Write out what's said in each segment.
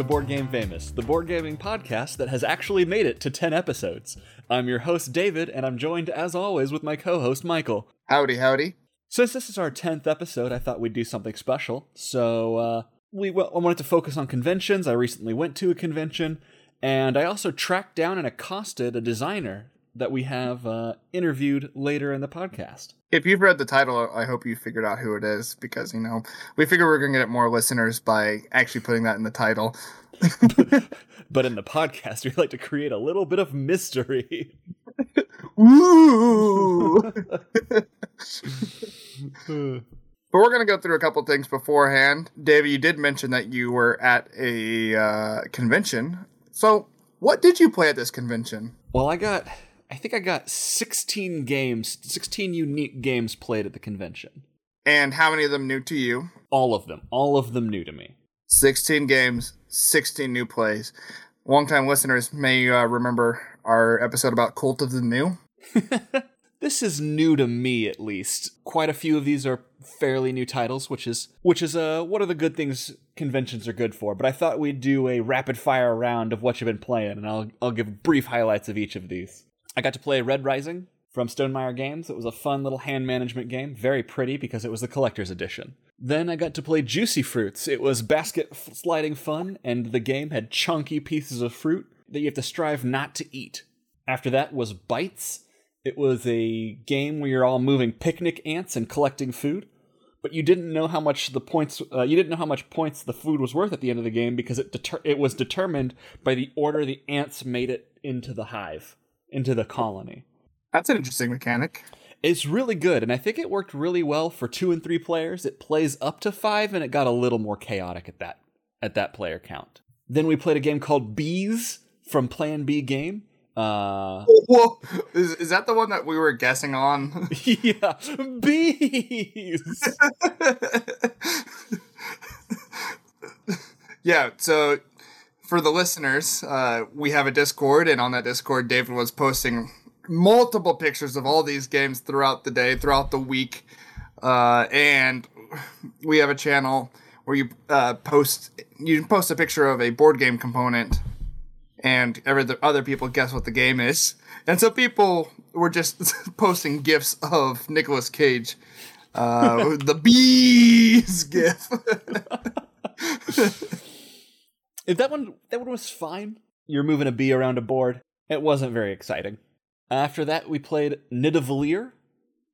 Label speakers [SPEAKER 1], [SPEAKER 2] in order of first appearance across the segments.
[SPEAKER 1] to Board Game Famous, the board gaming podcast that has actually made it to 10 episodes. I'm your host, David, and I'm joined, as always, with my co host, Michael.
[SPEAKER 2] Howdy, howdy.
[SPEAKER 1] Since this is our 10th episode, I thought we'd do something special. So, uh, we well, I wanted to focus on conventions. I recently went to a convention, and I also tracked down and accosted a designer that we have uh, interviewed later in the podcast.
[SPEAKER 2] If you've read the title, I hope you figured out who it is because, you know, we figure we're going to get more listeners by actually putting that in the title.
[SPEAKER 1] but in the podcast, we like to create a little bit of mystery.
[SPEAKER 2] Ooh! but we're going to go through a couple things beforehand. David, you did mention that you were at a uh, convention. So, what did you play at this convention?
[SPEAKER 1] Well, I got I think I got 16 games, 16 unique games played at the convention.
[SPEAKER 2] And how many of them new to you?
[SPEAKER 1] All of them. All of them new to me.
[SPEAKER 2] 16 games, 16 new plays. Longtime listeners may uh, remember our episode about Cult of the New.
[SPEAKER 1] this is new to me at least. Quite a few of these are fairly new titles, which is which is uh what are the good things conventions are good for. But I thought we'd do a rapid fire round of what you've been playing, and I'll I'll give brief highlights of each of these. I got to play Red Rising from Stonemaier Games. It was a fun little hand management game, very pretty because it was the collector's edition. Then I got to play Juicy Fruits. It was basket sliding fun, and the game had chunky pieces of fruit that you have to strive not to eat. After that was Bites. It was a game where you're all moving picnic ants and collecting food, but you didn't know how much the points uh, you didn't know how much points the food was worth at the end of the game because it deter- it was determined by the order the ants made it into the hive into the colony.
[SPEAKER 2] That's an interesting mechanic.
[SPEAKER 1] It's really good, and I think it worked really well for two and three players. It plays up to five, and it got a little more chaotic at that at that player count. Then we played a game called Bees from Plan B Game. Uh,
[SPEAKER 2] Whoa, is, is that the one that we were guessing on?
[SPEAKER 1] yeah, bees.
[SPEAKER 2] yeah, so for the listeners, uh, we have a Discord, and on that Discord, David was posting multiple pictures of all these games throughout the day, throughout the week, uh, and we have a channel where you uh, post you post a picture of a board game component, and every other people guess what the game is, and so people were just posting gifs of Nicolas Cage, uh, the bees gif.
[SPEAKER 1] If that one that one was fine. You're moving a bee around a board. It wasn't very exciting. After that, we played Nidavellir,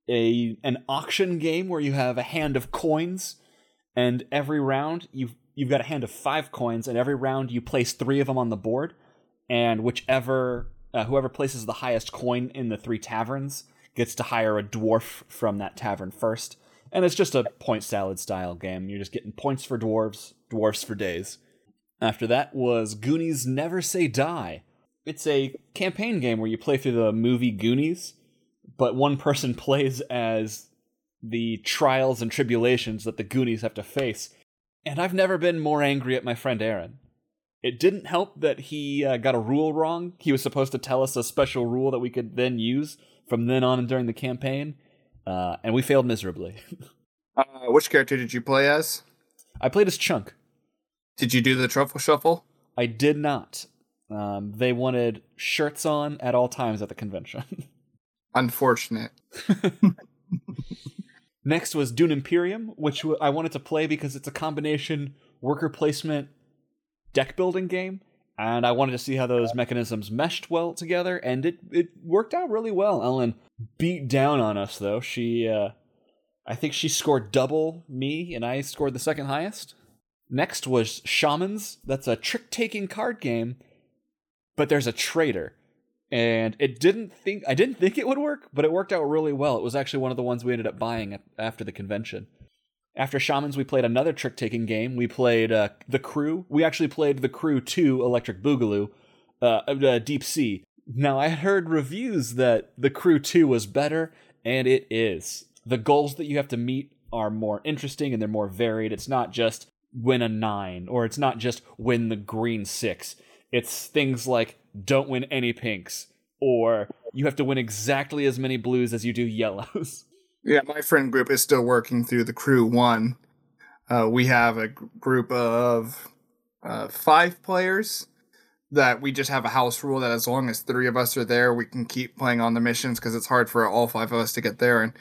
[SPEAKER 1] a an auction game where you have a hand of coins, and every round you've you've got a hand of five coins, and every round you place three of them on the board, and whichever uh, whoever places the highest coin in the three taverns gets to hire a dwarf from that tavern first. And it's just a point salad style game. You're just getting points for dwarves, dwarfs for days. After that was Goonies Never Say Die. It's a campaign game where you play through the movie Goonies, but one person plays as the trials and tribulations that the Goonies have to face. And I've never been more angry at my friend Aaron. It didn't help that he uh, got a rule wrong. He was supposed to tell us a special rule that we could then use from then on during the campaign, uh, and we failed miserably.
[SPEAKER 2] uh, which character did you play as?
[SPEAKER 1] I played as Chunk.
[SPEAKER 2] Did you do the truffle shuffle?
[SPEAKER 1] I did not. Um, they wanted shirts on at all times at the convention.
[SPEAKER 2] Unfortunate.
[SPEAKER 1] Next was Dune Imperium, which I wanted to play because it's a combination worker placement deck building game, and I wanted to see how those mechanisms meshed well together, and it it worked out really well. Ellen beat down on us though. She, uh, I think she scored double me, and I scored the second highest. Next was Shamans. That's a trick taking card game, but there's a traitor. And it didn't think I didn't think it would work, but it worked out really well. It was actually one of the ones we ended up buying after the convention. After Shamans, we played another trick taking game. We played uh, The Crew. We actually played The Crew 2 Electric Boogaloo, uh, uh, Deep Sea. Now, I heard reviews that The Crew 2 was better, and it is. The goals that you have to meet are more interesting and they're more varied. It's not just win a nine, or it's not just win the green six. It's things like don't win any pinks, or you have to win exactly as many blues as you do yellows.
[SPEAKER 2] Yeah, my friend group is still working through the crew one. Uh, we have a group of uh, five players that we just have a house rule that as long as three of us are there, we can keep playing on the missions because it's hard for all five of us to get there. And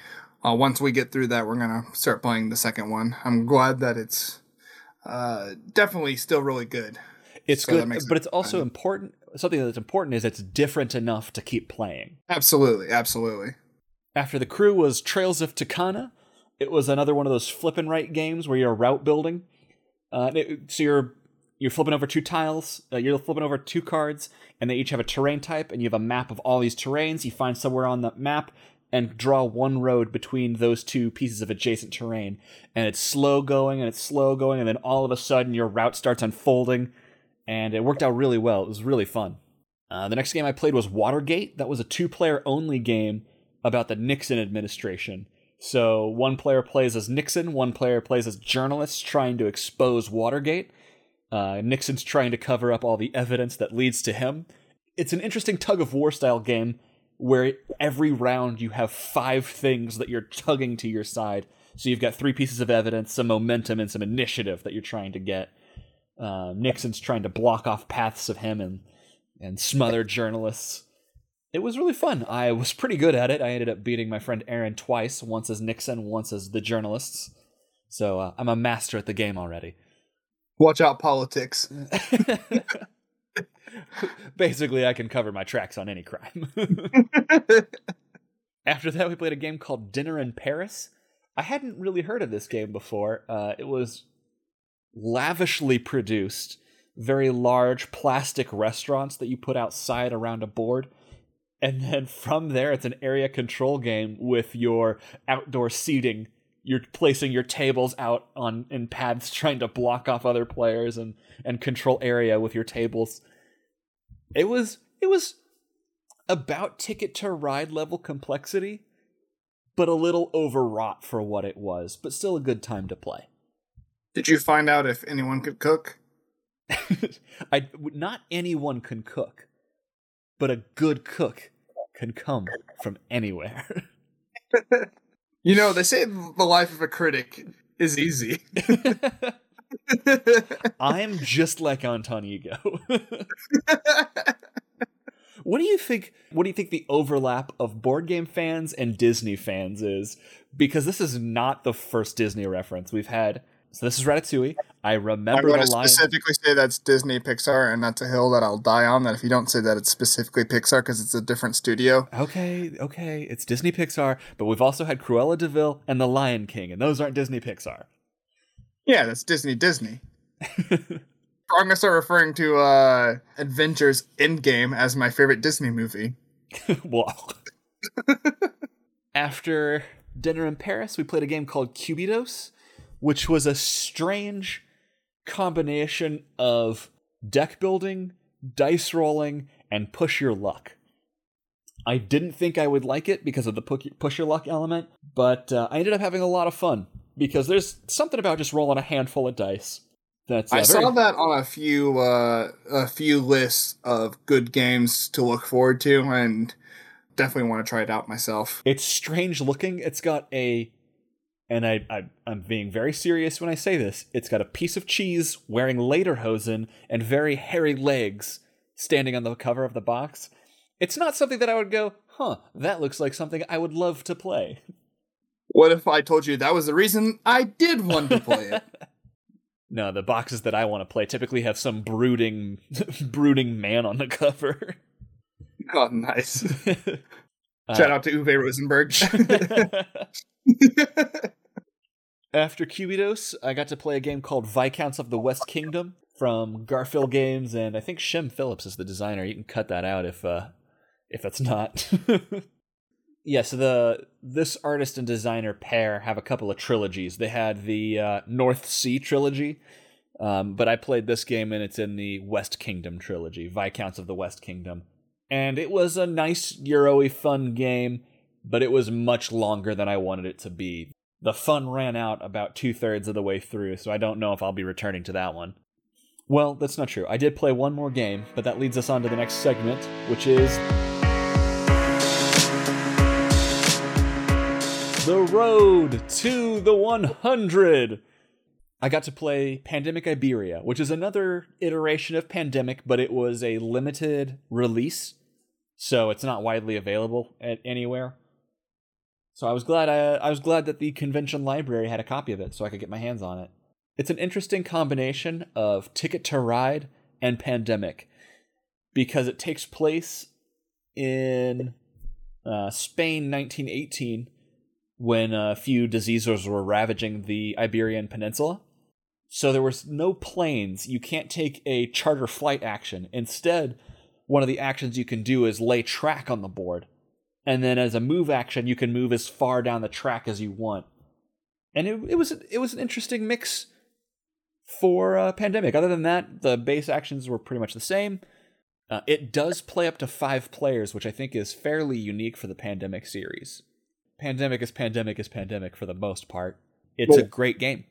[SPEAKER 2] uh, once we get through that, we're gonna start playing the second one. I'm glad that it's uh, definitely still really good.
[SPEAKER 1] It's so good, but it's also fun. important. Something that's important is it's different enough to keep playing.
[SPEAKER 2] Absolutely, absolutely.
[SPEAKER 1] After the crew was Trails of Tucana. It was another one of those flip and write games where you're route building. Uh, it, so you're you're flipping over two tiles. Uh, you're flipping over two cards, and they each have a terrain type, and you have a map of all these terrains. You find somewhere on the map and draw one road between those two pieces of adjacent terrain. And it's slow going, and it's slow going, and then all of a sudden your route starts unfolding, and it worked out really well. It was really fun. Uh, the next game I played was Watergate. That was a two-player only game about the Nixon administration. So one player plays as Nixon, one player plays as journalists trying to expose Watergate. Uh, Nixon's trying to cover up all the evidence that leads to him. It's an interesting tug of war style game where every round you have five things that you're tugging to your side. So you've got three pieces of evidence, some momentum, and some initiative that you're trying to get. Uh, Nixon's trying to block off paths of him and and smother journalists it was really fun. I was pretty good at it. I ended up beating my friend Aaron twice, once as Nixon, once as the journalists. So uh, I'm a master at the game already.
[SPEAKER 2] Watch out, politics.
[SPEAKER 1] Basically, I can cover my tracks on any crime. After that, we played a game called Dinner in Paris. I hadn't really heard of this game before. Uh, it was lavishly produced, very large plastic restaurants that you put outside around a board and then from there it's an area control game with your outdoor seating you're placing your tables out on in paths trying to block off other players and and control area with your tables. It was it was about ticket to ride level complexity but a little overwrought for what it was but still a good time to play.
[SPEAKER 2] Did you find out if anyone could cook?
[SPEAKER 1] I not anyone can cook but a good cook can come from anywhere.
[SPEAKER 2] you know, they say the life of a critic is easy.
[SPEAKER 1] I'm just like Anton Ego. what do you think what do you think the overlap of board game fans and Disney fans is? Because this is not the first Disney reference. We've had so this is Ratatouille. I remember
[SPEAKER 2] I'm
[SPEAKER 1] the line.
[SPEAKER 2] specifically say that's Disney Pixar, and that's a hill that I'll die on. That if you don't say that it's specifically Pixar because it's a different studio.
[SPEAKER 1] Okay, okay, it's Disney Pixar, but we've also had Cruella de Vil and The Lion King, and those aren't Disney Pixar.
[SPEAKER 2] Yeah, that's Disney Disney. I'm gonna start referring to uh, Avengers Endgame as my favorite Disney movie.
[SPEAKER 1] well, after dinner in Paris, we played a game called Cubitos which was a strange combination of deck building, dice rolling, and push your luck. I didn't think I would like it because of the push your luck element, but uh, I ended up having a lot of fun because there's something about just rolling a handful of dice. That's uh,
[SPEAKER 2] I very... saw that on a few uh, a few lists of good games to look forward to, and definitely want to try it out myself.
[SPEAKER 1] It's strange looking. It's got a and I, I I'm being very serious when I say this. It's got a piece of cheese wearing lederhosen and very hairy legs standing on the cover of the box. It's not something that I would go, huh, that looks like something I would love to play.
[SPEAKER 2] What if I told you that was the reason I did want to play it?
[SPEAKER 1] no, the boxes that I want to play typically have some brooding brooding man on the cover.
[SPEAKER 2] Oh, nice. Shout uh, out to Uwe Rosenberg.
[SPEAKER 1] After Cubitos, I got to play a game called Viscounts of the West Kingdom from Garphill Games, and I think Shem Phillips is the designer. You can cut that out if uh, if that's not. yeah, so the this artist and designer pair have a couple of trilogies. They had the uh, North Sea trilogy, um, but I played this game and it's in the West Kingdom trilogy, Viscounts of the West Kingdom, and it was a nice Euro-y fun game but it was much longer than I wanted it to be. The fun ran out about two thirds of the way through, so I don't know if I'll be returning to that one. Well, that's not true. I did play one more game, but that leads us on to the next segment, which is. The Road to the 100! I got to play Pandemic Iberia, which is another iteration of Pandemic, but it was a limited release, so it's not widely available at anywhere. So I was glad I, I was glad that the convention library had a copy of it, so I could get my hands on it. It's an interesting combination of Ticket to Ride and Pandemic, because it takes place in uh, Spain, 1918, when a few diseases were ravaging the Iberian Peninsula. So there was no planes. You can't take a charter flight action. Instead, one of the actions you can do is lay track on the board. And then as a move action, you can move as far down the track as you want. And it, it was it was an interesting mix for a pandemic. Other than that, the base actions were pretty much the same. Uh, it does play up to five players, which I think is fairly unique for the pandemic series. Pandemic is pandemic is pandemic for the most part. It's a great game.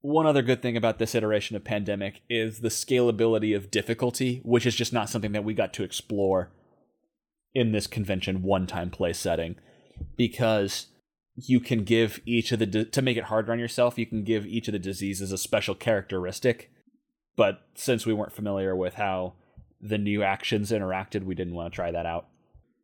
[SPEAKER 1] One other good thing about this iteration of Pandemic is the scalability of difficulty, which is just not something that we got to explore in this convention one time play setting because you can give each of the di- to make it harder on yourself you can give each of the diseases a special characteristic. But since we weren't familiar with how the new actions interacted we didn't want to try that out.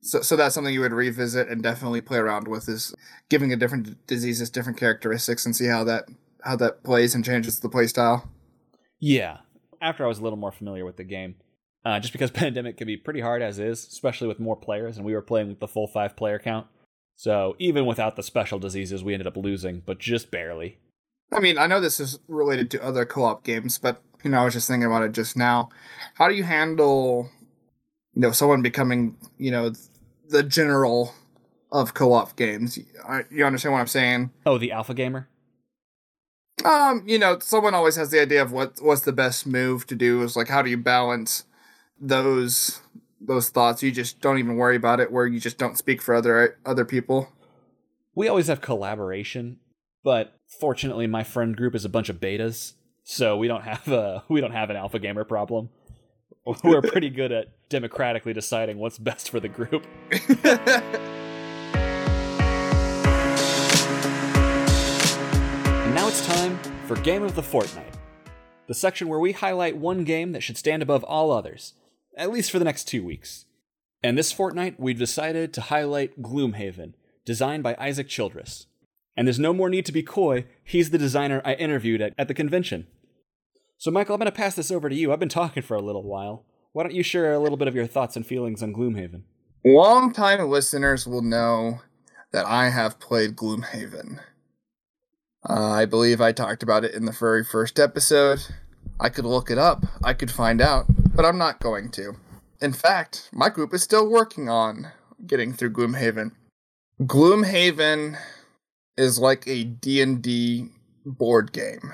[SPEAKER 2] So, so that's something you would revisit and definitely play around with is giving a different diseases different characteristics and see how that how that plays and changes the play style.
[SPEAKER 1] yeah. After i was a little more familiar with the game uh, just because pandemic can be pretty hard as is especially with more players and we were playing with the full five player count so even without the special diseases we ended up losing but just barely
[SPEAKER 2] I mean, I know this is related to other co-op games, but you know, I was just thinking about it just now. How do you handle, you know, someone becoming, you know, the general of co-op games? You understand what I'm saying?
[SPEAKER 1] oh the alpha gamer
[SPEAKER 2] Um, you know, someone always has the idea of what what's the best move to do. Is like, how do you balance those those thoughts? You just don't even worry about it, where you just don't speak for other other people.
[SPEAKER 1] we always have collaboration, but fortunately my friend group is a bunch of betas, so we don't have a we don't have an alpha gamer problem. We're pretty good at democratically deciding what's best for the group. And now it's time for Game of the Fortnight, the section where we highlight one game that should stand above all others, at least for the next two weeks. And this fortnight, we've decided to highlight Gloomhaven, designed by Isaac Childress. And there's no more need to be coy, he's the designer I interviewed at, at the convention. So, Michael, I'm going to pass this over to you. I've been talking for a little while. Why don't you share a little bit of your thoughts and feelings on Gloomhaven?
[SPEAKER 2] Longtime listeners will know that I have played Gloomhaven. Uh, I believe I talked about it in the very first episode. I could look it up, I could find out, but I'm not going to. In fact, my group is still working on getting through Gloomhaven. Gloomhaven is like a D&D board game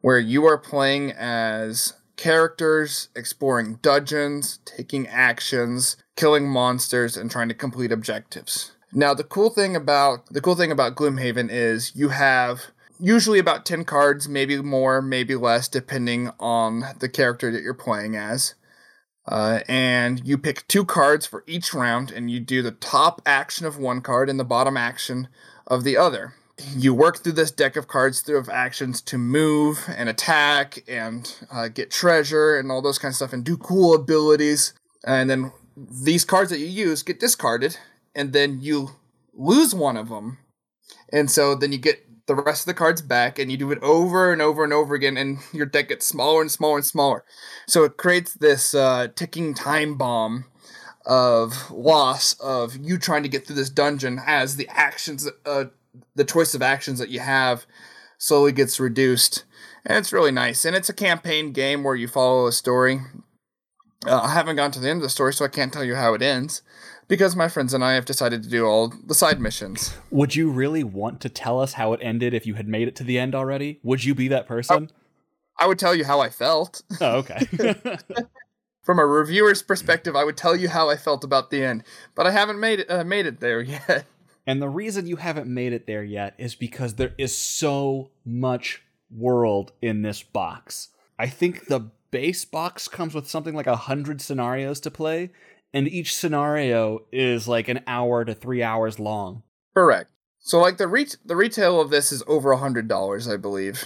[SPEAKER 2] where you are playing as characters, exploring dungeons, taking actions, killing monsters, and trying to complete objectives. Now, the cool thing about the cool thing about Gloomhaven is you have usually about 10 cards, maybe more, maybe less, depending on the character that you're playing as. Uh, and you pick two cards for each round, and you do the top action of one card and the bottom action of the other. You work through this deck of cards through of actions to move and attack and uh, get treasure and all those kind of stuff and do cool abilities. And then these cards that you use get discarded, and then you lose one of them. And so then you get the rest of the cards back, and you do it over and over and over again, and your deck gets smaller and smaller and smaller. So it creates this uh, ticking time bomb of loss of you trying to get through this dungeon as the actions, uh, the choice of actions that you have slowly gets reduced. And it's really nice. And it's a campaign game where you follow a story. Uh, I haven't gotten to the end of the story, so I can't tell you how it ends because my friends and I have decided to do all the side missions.
[SPEAKER 1] Would you really want to tell us how it ended if you had made it to the end already? Would you be that person?
[SPEAKER 2] I would tell you how I felt.
[SPEAKER 1] Oh, okay.
[SPEAKER 2] From a reviewer's perspective, I would tell you how I felt about the end, but I haven't made it uh, made it there yet.
[SPEAKER 1] and the reason you haven't made it there yet is because there is so much world in this box. I think the base box comes with something like a hundred scenarios to play, and each scenario is like an hour to three hours long.
[SPEAKER 2] Correct. So, like the re- the retail of this is over a hundred dollars, I believe.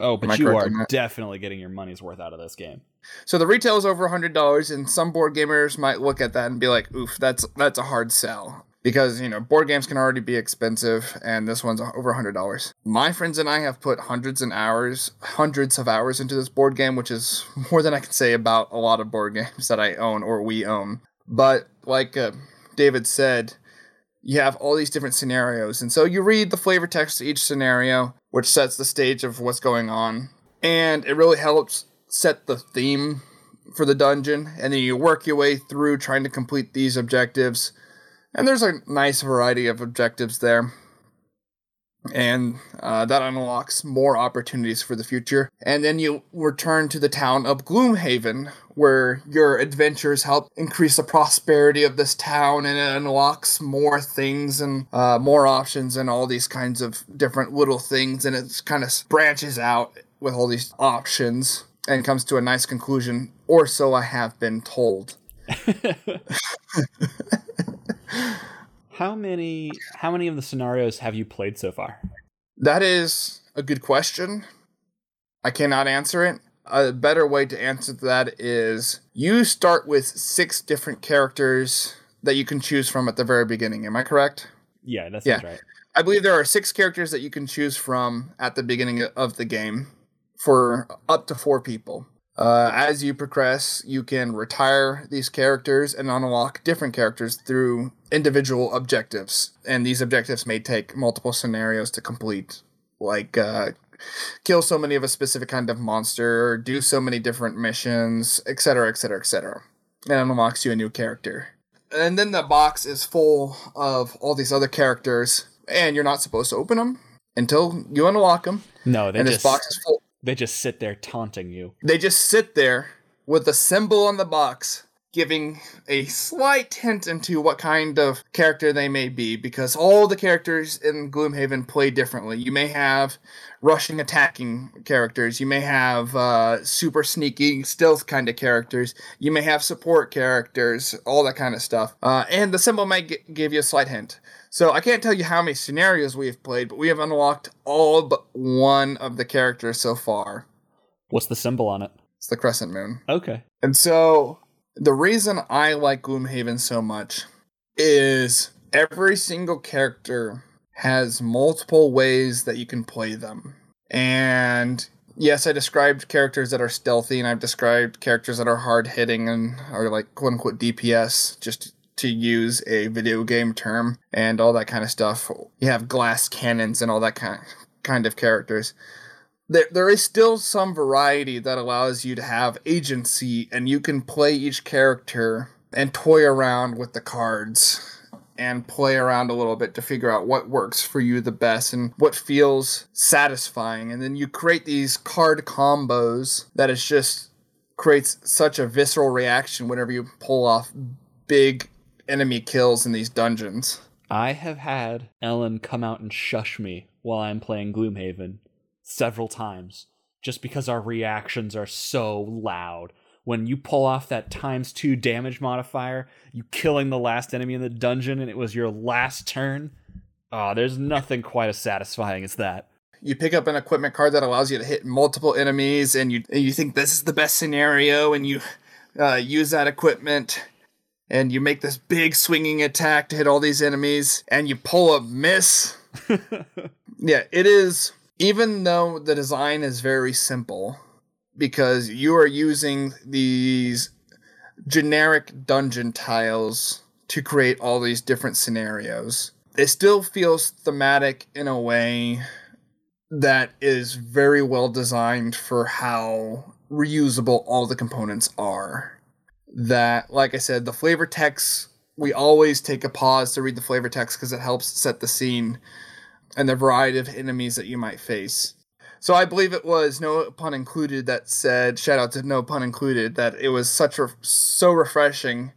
[SPEAKER 1] Oh, but you are definitely getting your money's worth out of this game.
[SPEAKER 2] So the retail is over a hundred dollars, and some board gamers might look at that and be like, "Oof, that's that's a hard sell." Because you know board games can already be expensive, and this one's over a hundred dollars. My friends and I have put hundreds and hours, hundreds of hours into this board game, which is more than I can say about a lot of board games that I own or we own. But like uh, David said, you have all these different scenarios, and so you read the flavor text to each scenario, which sets the stage of what's going on, and it really helps set the theme for the dungeon, and then you work your way through trying to complete these objectives. And there's a nice variety of objectives there. And uh, that unlocks more opportunities for the future. And then you return to the town of Gloomhaven, where your adventures help increase the prosperity of this town and it unlocks more things and uh, more options and all these kinds of different little things. And it kind of branches out with all these options and comes to a nice conclusion, or so I have been told.
[SPEAKER 1] How many how many of the scenarios have you played so far?
[SPEAKER 2] That is a good question. I cannot answer it. A better way to answer that is you start with six different characters that you can choose from at the very beginning. Am I correct?
[SPEAKER 1] Yeah, that's
[SPEAKER 2] Yeah.
[SPEAKER 1] right.
[SPEAKER 2] I believe there are six characters that you can choose from at the beginning of the game for up to four people. Uh, as you progress, you can retire these characters and unlock different characters through individual objectives. And these objectives may take multiple scenarios to complete, like uh, kill so many of a specific kind of monster, do so many different missions, etc., etc., etc. And it unlocks you a new character. And then the box is full of all these other characters, and you're not supposed to open them until you unlock them.
[SPEAKER 1] No, they
[SPEAKER 2] And this
[SPEAKER 1] just
[SPEAKER 2] box is full.
[SPEAKER 1] They just sit there taunting you.
[SPEAKER 2] They just sit there with the symbol on the box, giving a slight hint into what kind of character they may be, because all the characters in Gloomhaven play differently. You may have rushing, attacking characters. You may have uh, super sneaky, stealth kind of characters. You may have support characters, all that kind of stuff. Uh, and the symbol might g- give you a slight hint. So I can't tell you how many scenarios we have played, but we have unlocked all but one of the characters so far.
[SPEAKER 1] What's the symbol on it?
[SPEAKER 2] It's the crescent moon.
[SPEAKER 1] Okay.
[SPEAKER 2] And so the reason I like Gloomhaven so much is every single character has multiple ways that you can play them. And yes, I described characters that are stealthy and I've described characters that are hard hitting and are like quote unquote DPS just to use a video game term and all that kind of stuff. You have glass cannons and all that kind kind of characters there, there is still some variety that allows you to have agency and you can play each character and toy around with the cards and play around a little bit to figure out what works for you the best and what feels satisfying and then you create these card combos that is just creates such a visceral reaction whenever you pull off big enemy kills in these dungeons
[SPEAKER 1] I have had Ellen come out and shush me while I'm playing Gloomhaven several times just because our reactions are so loud. When you pull off that times two damage modifier, you killing the last enemy in the dungeon, and it was your last turn. Oh, there's nothing quite as satisfying as that.
[SPEAKER 2] you pick up an equipment card that allows you to hit multiple enemies and you and you think this is the best scenario and you uh, use that equipment and you make this big swinging attack to hit all these enemies and you pull a miss yeah it is even though the design is very simple because you are using these generic dungeon tiles to create all these different scenarios it still feels thematic in a way that is very well designed for how reusable all the components are. That, like I said, the flavor text, we always take a pause to read the flavor text because it helps set the scene and the variety of enemies that you might face. So I believe it was no pun included that said, shout out to no pun included, that it was such a, so refreshing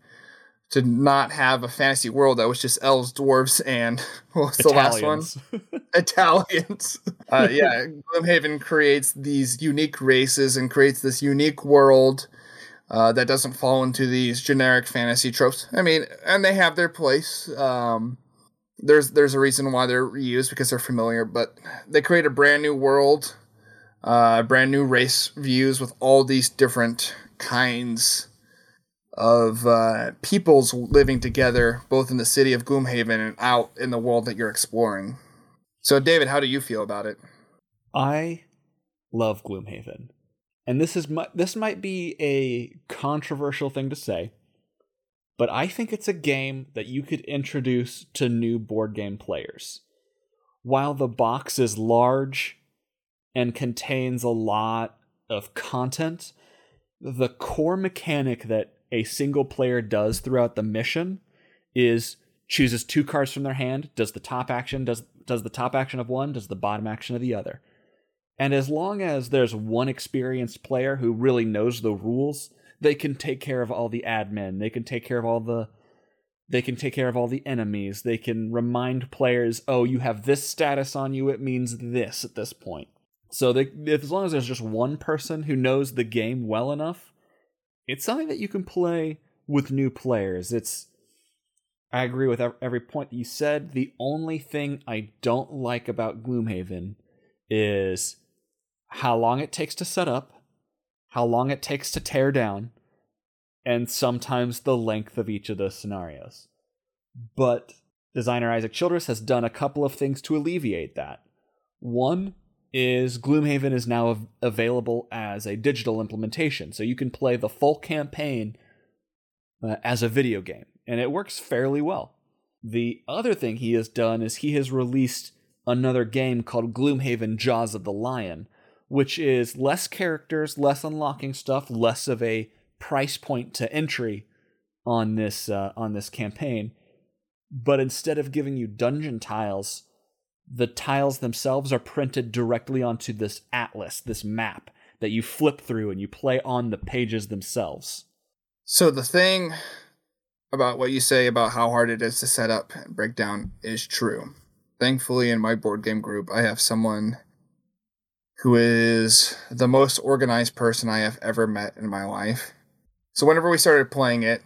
[SPEAKER 2] to not have a fantasy world that was just elves, dwarves, and what was the last one?
[SPEAKER 1] Italians.
[SPEAKER 2] Italians. Uh, yeah, Gloomhaven creates these unique races and creates this unique world uh, that doesn't fall into these generic fantasy tropes. I mean, and they have their place. Um, there's there's a reason why they're reused because they're familiar, but they create a brand new world uh, brand new race views with all these different kinds of uh, peoples living together, both in the city of Gloomhaven and out in the world that you're exploring. So, David, how do you feel about it?
[SPEAKER 1] I love Gloomhaven, and this is this might be a controversial thing to say, but I think it's a game that you could introduce to new board game players. While the box is large and contains a lot of content, the core mechanic that a single player does throughout the mission is chooses two cards from their hand, does the top action, does does the top action of one, does the bottom action of the other. And as long as there's one experienced player who really knows the rules, they can take care of all the admin, they can take care of all the they can take care of all the enemies, they can remind players, "Oh, you have this status on you, it means this at this point." So they, as long as there's just one person who knows the game well enough, it's something that you can play with new players. It's I agree with every point that you said. The only thing I don't like about Gloomhaven is how long it takes to set up, how long it takes to tear down, and sometimes the length of each of those scenarios. But designer Isaac Childress has done a couple of things to alleviate that. One is Gloomhaven is now available as a digital implementation, so you can play the full campaign uh, as a video game, and it works fairly well. The other thing he has done is he has released another game called Gloomhaven Jaws of the Lion, which is less characters, less unlocking stuff, less of a price point to entry on this uh, on this campaign. But instead of giving you dungeon tiles, the tiles themselves are printed directly onto this atlas, this map that you flip through and you play on the pages themselves.
[SPEAKER 2] So the thing about what you say about how hard it is to set up and break down is true. Thankfully, in my board game group, I have someone who is the most organized person I have ever met in my life. So whenever we started playing it,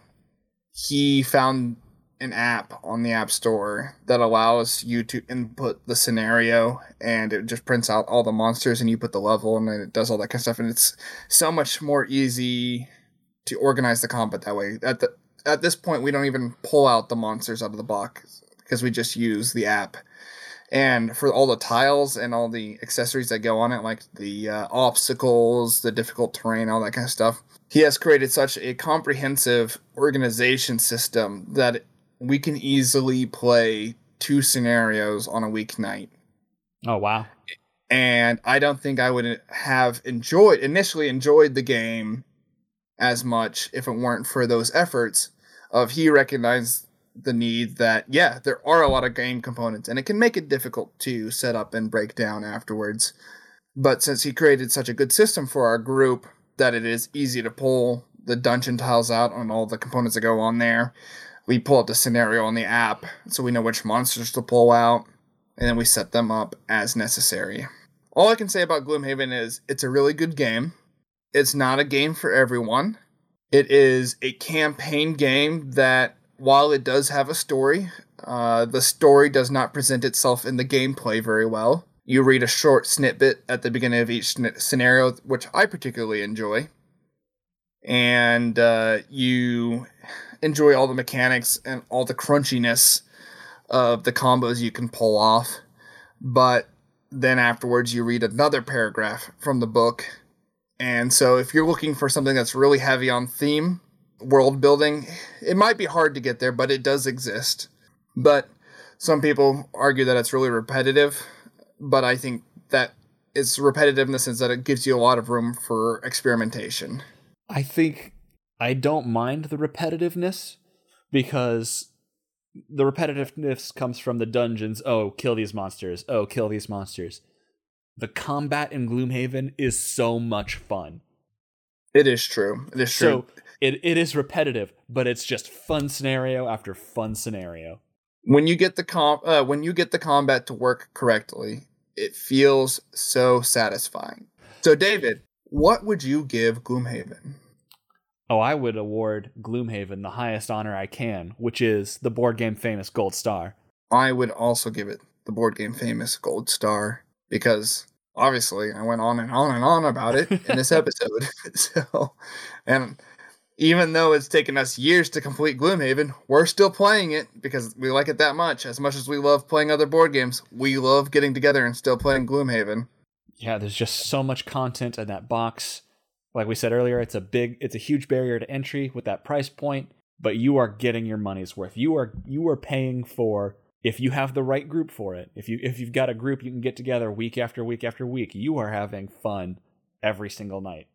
[SPEAKER 2] he found an app on the App Store that allows you to input the scenario and it just prints out all the monsters and you put the level and it does all that kind of stuff and it's so much more easy to organize the combat that way. At the at this point we don't even pull out the monsters out of the box because we just use the app. And for all the tiles and all the accessories that go on it, like the uh, obstacles, the difficult terrain, all that kind of stuff, he has created such a comprehensive organization system that we can easily play two scenarios on a weeknight.
[SPEAKER 1] Oh wow.
[SPEAKER 2] And I don't think I would have enjoyed initially enjoyed the game as much if it weren't for those efforts of he recognized the need that yeah, there are a lot of game components and it can make it difficult to set up and break down afterwards. But since he created such a good system for our group that it is easy to pull the dungeon tiles out on all the components that go on there, we pull up the scenario on the app so we know which monsters to pull out, and then we set them up as necessary. All I can say about Gloomhaven is it's a really good game. It's not a game for everyone. It is a campaign game that, while it does have a story, uh, the story does not present itself in the gameplay very well. You read a short snippet at the beginning of each scenario, which I particularly enjoy. And uh, you enjoy all the mechanics and all the crunchiness of the combos you can pull off. But then afterwards, you read another paragraph from the book. And so, if you're looking for something that's really heavy on theme, world building, it might be hard to get there, but it does exist. But some people argue that it's really repetitive, but I think that it's repetitive in the sense that it gives you a lot of room for experimentation.
[SPEAKER 1] I think I don't mind the repetitiveness because the repetitiveness comes from the dungeons. Oh, kill these monsters. Oh, kill these monsters. The combat in Gloomhaven is so much fun.
[SPEAKER 2] It is true. It is true.
[SPEAKER 1] It, it is repetitive, but it's just fun scenario after fun scenario.
[SPEAKER 2] When you get the com uh, when you get the combat to work correctly, it feels so satisfying. So David, what would you give Gloomhaven?
[SPEAKER 1] Oh, I would award Gloomhaven the highest honor I can, which is the board game famous gold star.
[SPEAKER 2] I would also give it the board game famous gold star because obviously I went on and on and on about it in this episode. so, and even though it's taken us years to complete Gloomhaven, we're still playing it because we like it that much. As much as we love playing other board games, we love getting together and still playing Gloomhaven.
[SPEAKER 1] Yeah, there's just so much content in that box. Like we said earlier, it's a big it's a huge barrier to entry with that price point, but you are getting your money's worth. You are you are paying for if you have the right group for it. If you if you've got a group you can get together week after week after week, you are having fun every single night.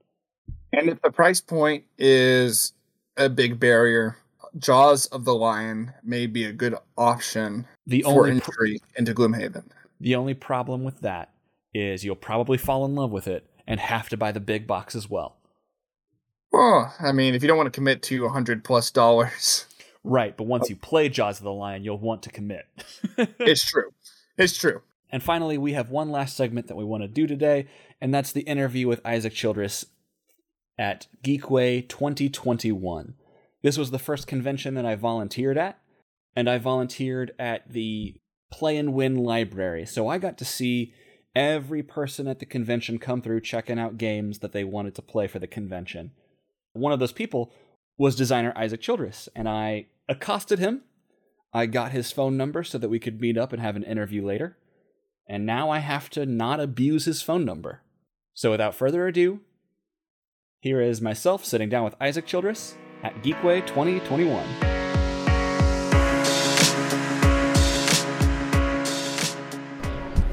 [SPEAKER 2] And if the price point is a big barrier, Jaws of the Lion may be a good option
[SPEAKER 1] The
[SPEAKER 2] for
[SPEAKER 1] only
[SPEAKER 2] entry into Gloomhaven.
[SPEAKER 1] the only problem with that is you'll probably fall in love with it and have to buy the big box as well.
[SPEAKER 2] Well, I mean, if you don't want to commit to a hundred plus dollars,
[SPEAKER 1] Right, but once you play Jaws of the Lion, you'll want to commit.
[SPEAKER 2] it's true. It's true.
[SPEAKER 1] And finally, we have one last segment that we want to do today, and that's the interview with Isaac Childress at Geekway 2021. This was the first convention that I volunteered at, and I volunteered at the Play and Win Library. So I got to see every person at the convention come through checking out games that they wanted to play for the convention. One of those people was designer Isaac Childress, and I accosted him. I got his phone number so that we could meet up and have an interview later and now I have to not abuse his phone number. So without further ado, here is myself sitting down with Isaac Childress at Geekway 2021.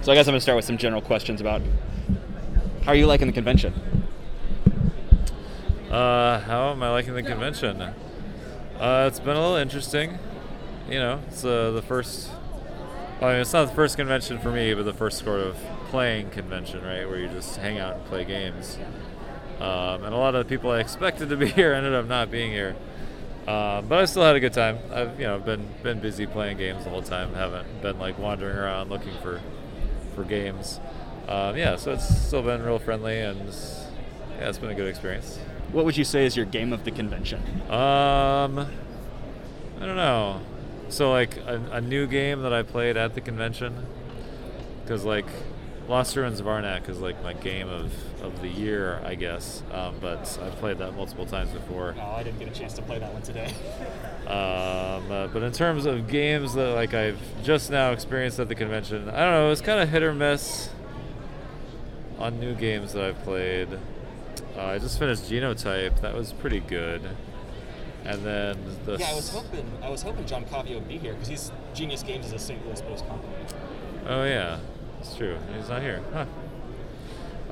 [SPEAKER 1] So I guess I'm gonna start with some general questions about how are you liking the convention?
[SPEAKER 3] Uh, how am I liking the convention? Uh, it's been a little interesting. You know, it's uh, the first. I mean, it's not the first convention for me, but the first sort of playing convention, right, where you just hang out and play games. Um, and a lot of the people I expected to be here ended up not being here. Um, but I still had a good time. I've you know been been busy playing games the whole time. Haven't been like wandering around looking for for games. Um, yeah, so it's still been real friendly and yeah, it's been a good experience.
[SPEAKER 1] What would you say is your game of the convention?
[SPEAKER 3] Um, I don't know. So like a, a new game that I played at the convention, because like Lost Ruins of Arnak is like my game of, of the year, I guess. Um, but I've played that multiple times before.
[SPEAKER 1] Oh, I didn't get a chance to play that one today.
[SPEAKER 3] Um, uh, but in terms of games that like I've just now experienced at the convention, I don't know. It's kind of hit or miss on new games that I've played. Uh, I just finished Genotype. That was pretty good. And then the
[SPEAKER 4] Yeah, I was hoping I was hoping John Coveyou would be here because he's Genius Games is a St. Louis based company.
[SPEAKER 3] Oh yeah, it's true. He's not here. Huh.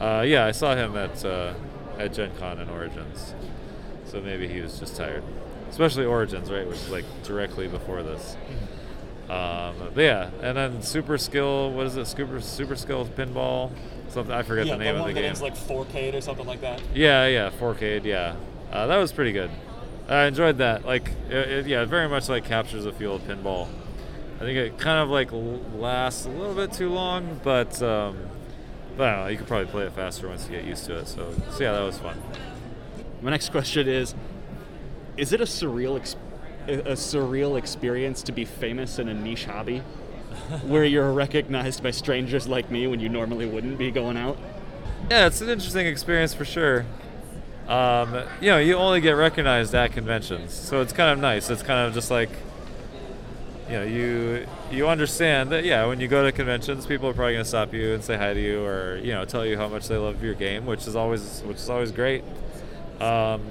[SPEAKER 3] Uh, yeah, I saw him at uh, at Gen Con and Origins, so maybe he was just tired. Especially Origins, right, which is like directly before this. Um, but yeah, and then Super Skill. What is it? Super Super Skill Pinball. Something I forget
[SPEAKER 4] yeah,
[SPEAKER 3] the name
[SPEAKER 4] the
[SPEAKER 3] of
[SPEAKER 4] one
[SPEAKER 3] the
[SPEAKER 4] that
[SPEAKER 3] game.
[SPEAKER 4] ends like 4K or something like that.
[SPEAKER 3] Yeah, yeah, 4K. Yeah, uh, that was pretty good. I enjoyed that. Like, it, it, yeah, it very much like captures the feel of pinball. I think it kind of like lasts a little bit too long, but um, but I don't know. You could probably play it faster once you get used to it. So, so yeah, that was fun.
[SPEAKER 1] My next question is: Is it a surreal, ex- a a surreal experience to be famous in a niche hobby, where you're recognized by strangers like me when you normally wouldn't be going out?
[SPEAKER 3] Yeah, it's an interesting experience for sure. Um, you know, you only get recognized at conventions, so it's kind of nice. It's kind of just like, you know, you you understand that yeah, when you go to conventions, people are probably gonna stop you and say hi to you, or you know, tell you how much they love your game, which is always which is always great. Um,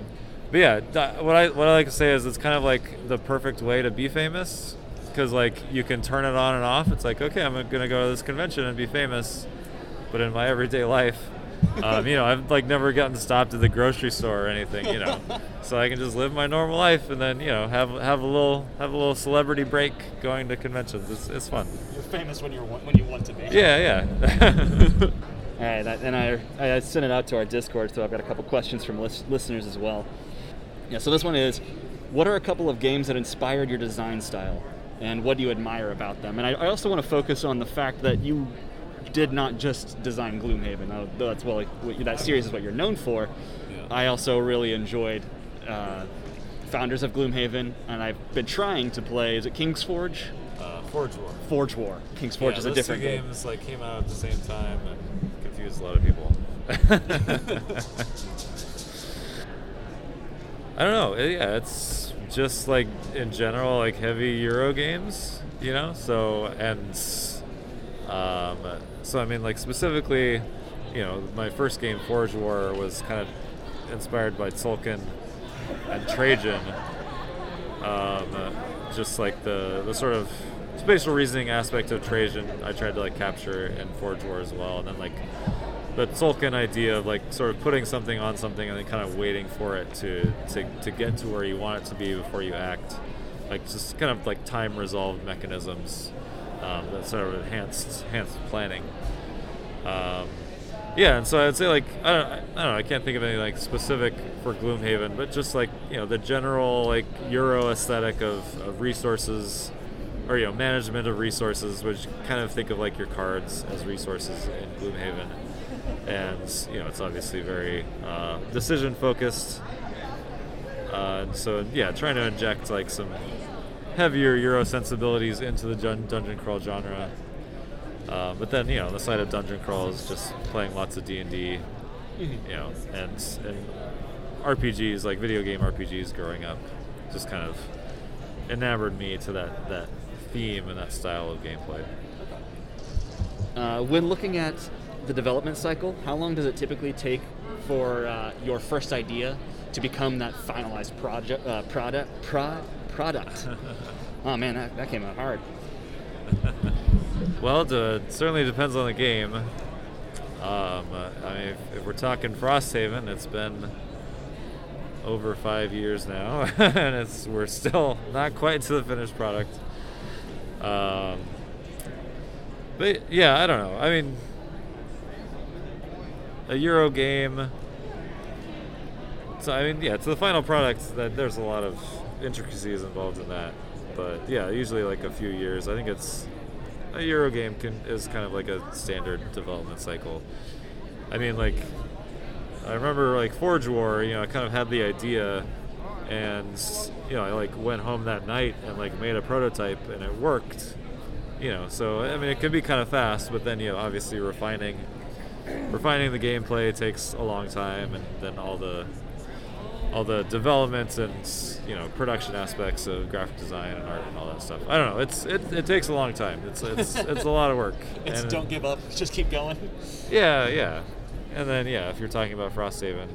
[SPEAKER 3] but yeah, what I what I like to say is it's kind of like the perfect way to be famous, because like you can turn it on and off. It's like okay, I'm gonna go to this convention and be famous, but in my everyday life, um, you know, I've like never gotten stopped at the grocery store or anything, you know. so I can just live my normal life and then, you know, have have a little have a little celebrity break going to conventions. It's, it's fun.
[SPEAKER 4] You're famous when you're when you want to be.
[SPEAKER 3] Yeah, yeah.
[SPEAKER 1] All right, and I, I sent it out to our Discord, so I've got a couple questions from lis- listeners as well. Yeah, so this one is What are a couple of games that inspired your design style, and what do you admire about them? And I, I also want to focus on the fact that you did not just design Gloomhaven, though that's well, what, that series is what you're known for. I also really enjoyed uh, Founders of Gloomhaven, and I've been trying to play, is it King's Forge?
[SPEAKER 3] uh, Forge War.
[SPEAKER 1] Forge War. King's Forge
[SPEAKER 3] yeah,
[SPEAKER 1] is a different
[SPEAKER 3] two
[SPEAKER 1] game.
[SPEAKER 3] games like came out at the same time and confused a lot of people. I don't know. Yeah, it's just like in general, like heavy Euro games, you know. So and um, so I mean, like specifically, you know, my first game, Forge War, was kind of inspired by Tzolk'in and Trajan. Um, just like the the sort of spatial reasoning aspect of Trajan, I tried to like capture in Forge War as well, and then like the Tzolk'in idea of like sort of putting something on something and then kind of waiting for it to, to, to get to where you want it to be before you act. Like just kind of like time resolved mechanisms um, that sort of enhanced enhanced planning. Um, yeah, and so I'd say like I don't, I don't know I can't think of any like specific for Gloomhaven, but just like you know the general like Euro aesthetic of, of resources or you know management of resources, which kind of think of like your cards as resources in Gloomhaven, and you know it's obviously very uh, decision focused. Uh, so yeah, trying to inject like some heavier Euro sensibilities into the dun- dungeon crawl genre. Uh, but then you know, the side of dungeon crawl is just playing lots of D and D, you know, and and RPGs like video game RPGs growing up, just kind of enamored me to that that theme and that style of gameplay.
[SPEAKER 5] Uh, when looking at the development cycle, how long does it typically take for uh, your first idea to become that finalized project uh, product pro- product? oh man, that, that came out hard.
[SPEAKER 3] Well, it uh, certainly depends on the game. Um, uh, I mean, if, if we're talking Frosthaven, it's been over five years now, and it's we're still not quite to the finished product. Um, but yeah, I don't know. I mean, a Euro game. So I mean, yeah, to the final product, that there's a lot of intricacies involved in that. But yeah, usually like a few years. I think it's a Euro game can is kind of like a standard development cycle. I mean, like I remember like Forge War. You know, I kind of had the idea, and you know, I like went home that night and like made a prototype, and it worked. You know, so I mean, it can be kind of fast, but then you know, obviously refining refining the gameplay takes a long time, and then all the all the development and you know production aspects of graphic design and art and all that stuff. I don't know. It's it, it takes a long time. It's it's it's a lot of work.
[SPEAKER 4] It's
[SPEAKER 3] And-
[SPEAKER 4] don't give up. Just keep going.
[SPEAKER 3] Yeah, yeah. And then yeah, if you're talking about Frosthaven,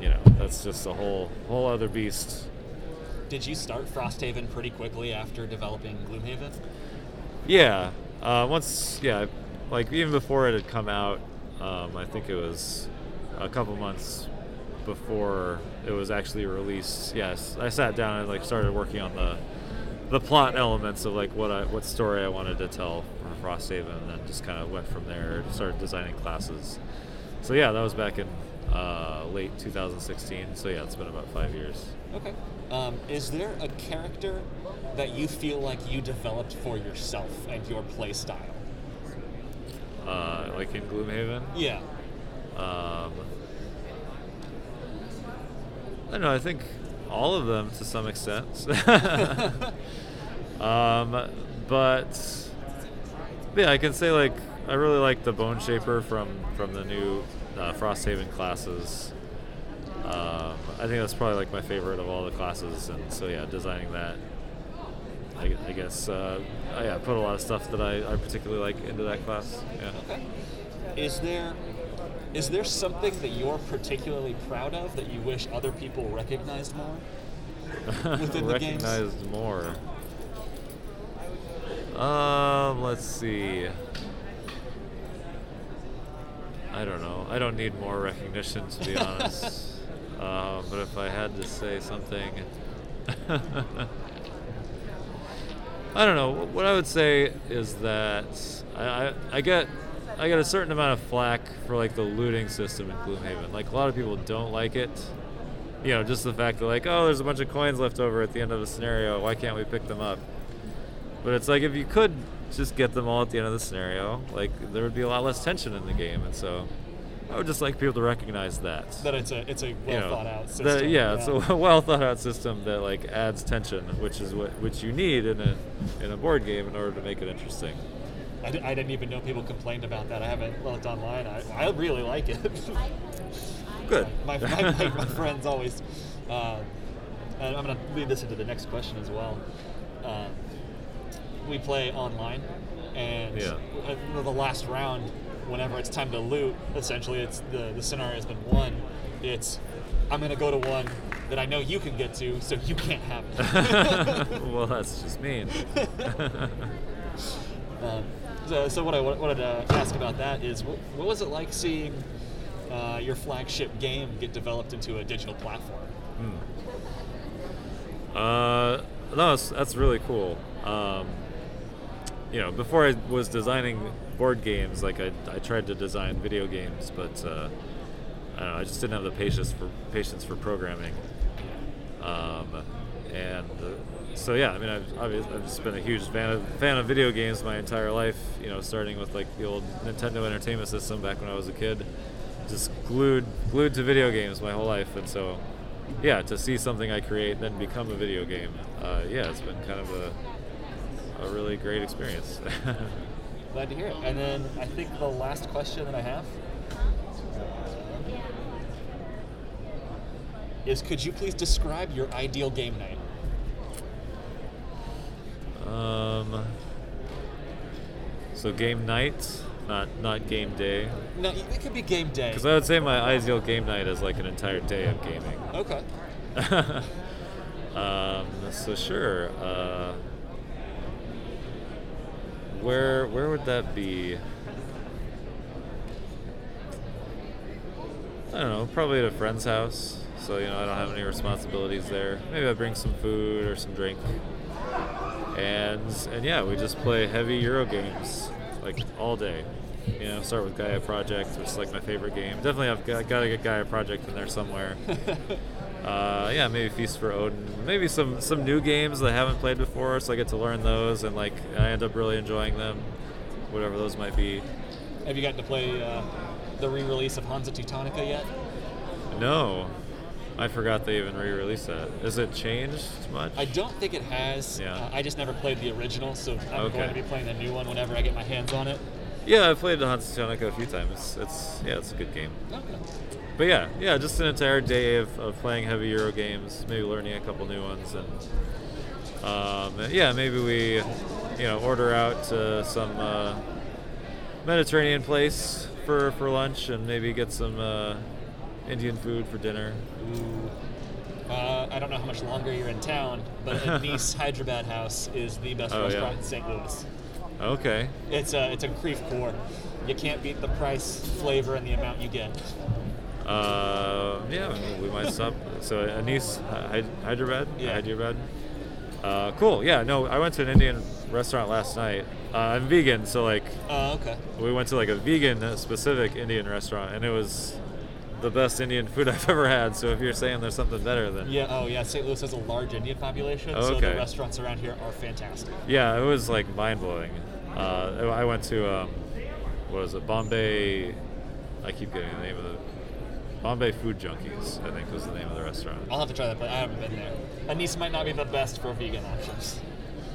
[SPEAKER 3] you know that's just a whole whole other beast.
[SPEAKER 4] Did you start Frosthaven pretty quickly after developing Gloomhaven?
[SPEAKER 3] Yeah. Uh, once, yeah, like even before it had come out, um, I think it was a couple months before it was actually released. Yes, I sat down and like started working on the the plot elements of like what I what story I wanted to tell for Frosthaven, and then just kind of went from there. Started designing classes. So yeah, that was back in uh, late 2016. So yeah, it's been about five years.
[SPEAKER 4] Okay. Um, is there a character that you feel like you developed for yourself and your play style?
[SPEAKER 3] Uh, like in Gloomhaven.
[SPEAKER 4] Yeah.
[SPEAKER 3] Um, I know. I think all of them to some extent. um, but yeah, I can say like I really like the Bone Shaper from from the new uh, Frosthaven classes. Um, I think that's probably like my favorite of all the classes, and so yeah, designing that. I, I guess uh, I yeah, put a lot of stuff that I, I particularly like into that class. Yeah.
[SPEAKER 4] Okay. Is there is there something that you're particularly proud of that you wish other people recognized more? Within the games?
[SPEAKER 3] recognized more. Um, let's see. I don't know. I don't need more recognition to be honest. um, but if I had to say something, I don't know. What I would say is that I, I, I get I get a certain amount of flack for like the looting system in Gloomhaven. Like a lot of people don't like it. You know, just the fact that like, oh, there's a bunch of coins left over at the end of a scenario. Why can't we pick them up? But it's like if you could just get them all at the end of the scenario, like there would be a lot less tension in the game. And so I would just like people to recognize that.
[SPEAKER 4] That it's a it's a well
[SPEAKER 3] You know,
[SPEAKER 4] thought out
[SPEAKER 3] that-
[SPEAKER 4] system.
[SPEAKER 3] yeah, it's a well thought out system that like adds tension, which is what which you need in a in a board game in order to make it interesting.
[SPEAKER 1] I, didn't even know people complained about that. I haven't looked online. I, I really like it.
[SPEAKER 3] Good.
[SPEAKER 1] my, my, my, my friends always. Uh, and I'm going to lead this into the next question as well. Uh, we play online, and
[SPEAKER 3] Yeah.
[SPEAKER 1] uh, the last round, whenever it's time to loot, essentially it's the, the scenario has been won. It's I'm going to go to one that I know you can get to, so you can't have it.
[SPEAKER 3] well, that's just mean.
[SPEAKER 1] Um, so, so what I wanted to ask about that is, what, was it like seeing uh, your flagship game get developed into a digital platform?
[SPEAKER 3] Uh, no, that's, that's really cool. Um, you know, before I was designing board games, like I, I tried to design video games, but uh, I know, I just didn't have the patience for patience for programming. Um, and uh, so yeah, I mean, I've, I've I've just been a huge fan of fan of video games my entire life. You know, starting with like the old Nintendo Entertainment System back when I was a kid, just glued glued to video games my whole life, and so yeah, to see something I create then become a video game, uh, yeah, it's been kind of a a really great experience.
[SPEAKER 1] Glad to hear it. And then I think the last question that I have is could you please describe your ideal game night?
[SPEAKER 3] Um, so game night, not not game day,
[SPEAKER 1] No, it could be game day.
[SPEAKER 3] because I would say my ideal game night is like an entire day of gaming.
[SPEAKER 1] Okay.
[SPEAKER 3] um, so sure. Uh, where where would that be? I don't know. Probably at a friend's house. So you know, I don't have any responsibilities there. Maybe I bring some food or some drink. And and yeah, we just play heavy Euro games like all day. You know, start with Gaia Project, which is like my favorite game. Definitely, I've got, got to get Gaia Project in there somewhere. uh, yeah, maybe Feast for Odin. Maybe some some new games that I haven't played before, so I get to learn those, and like I end up really enjoying them, whatever those might be.
[SPEAKER 1] Have you gotten to play uh, the re-release of Hansa Teutonica yet?
[SPEAKER 3] No, I forgot they even re-released that. Has it changed much?
[SPEAKER 1] I don't think it has.
[SPEAKER 3] Yeah.
[SPEAKER 1] Uh, I just never played the original, so I'm
[SPEAKER 3] Okay.
[SPEAKER 1] going to be playing the new one whenever I get my hands on it.
[SPEAKER 3] Yeah, I've played Hansa Teutonica a few times. It's, it's yeah, it's a good game.
[SPEAKER 1] Okay.
[SPEAKER 3] But yeah, yeah, just an entire day of, of playing heavy Euro games, maybe learning a couple new ones, and um, yeah, maybe we, you know, order out to some uh, Mediterranean place for, for lunch, and maybe get some uh, Indian food for dinner.
[SPEAKER 1] Ooh. Uh, I don't know how much longer you're in town, but at Nice Hyderabad House is the best
[SPEAKER 3] Oh,
[SPEAKER 1] restaurant
[SPEAKER 3] yeah.
[SPEAKER 1] in St. Louis.
[SPEAKER 3] Okay,
[SPEAKER 1] It's a it's a Creve Coeur. You can't beat the price, flavor, and the amount you get.
[SPEAKER 3] uh, yeah, we might stop. So Anis, Hyderabad,
[SPEAKER 1] Yeah.
[SPEAKER 3] Hyderabad. Uh, cool. Yeah, no, I went to an Indian restaurant last night. Uh, I'm vegan, so like
[SPEAKER 1] Oh, okay.
[SPEAKER 3] we went to like a vegan uh, specific Indian restaurant, and it was the best Indian food I've ever had. So if you're saying there's something better, then
[SPEAKER 1] Yeah. Oh, yeah. St. Louis has a large Indian population,
[SPEAKER 3] Oh,
[SPEAKER 1] so the restaurants around here are fantastic.
[SPEAKER 3] yeah, it was like mind blowing. Uh, I went to um, what was it, Bombay? I keep getting the name of the Bombay Food Junkies. I think was the name of the restaurant.
[SPEAKER 1] I'll have to try that, but I haven't been there. And Nice might not be the best for vegan options.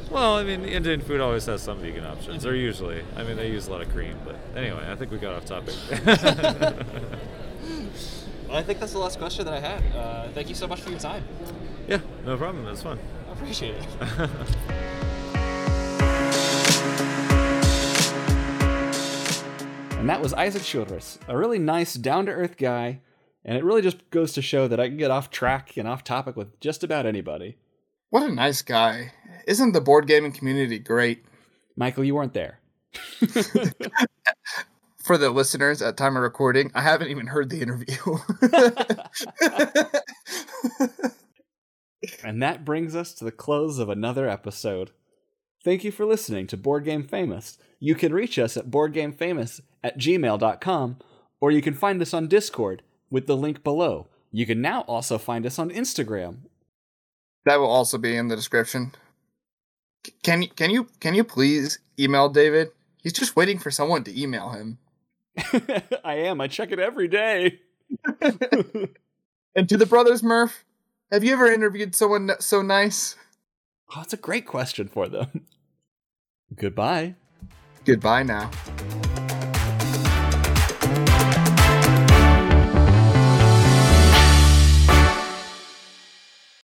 [SPEAKER 3] Well, I mean, Indian food always has some vegan options, or usually. I mean, they use a lot of cream, but anyway, I think we got off topic.
[SPEAKER 1] Well, I think that's the last question that I had. Uh, thank you so much for your time.
[SPEAKER 3] yeah, no problem. It was fun.
[SPEAKER 1] I appreciate it.
[SPEAKER 6] And that was Isaac Childres, a really nice, down to earth guy. And it really just goes to show that I can get off track and off topic with just about anybody.
[SPEAKER 2] What a nice guy. Isn't the board gaming community great?
[SPEAKER 6] Michael, you weren't there.
[SPEAKER 2] For the listeners at time of recording, I haven't even heard the interview.
[SPEAKER 6] And that brings us to the close of another episode. Thank you for listening to Board Game Famous. You can reach us at boardgamefamous at gmail.com, or you can find us on Discord with the link below. You can now also find us on Instagram.
[SPEAKER 2] that will also be in the description. Can you can you can you please email David? He's just waiting for someone to email him.
[SPEAKER 6] I am. I check it every day.
[SPEAKER 2] And to the brothers Murph, have you ever interviewed someone so nice?
[SPEAKER 6] Oh, that's a great question for them. Goodbye.
[SPEAKER 2] Goodbye now.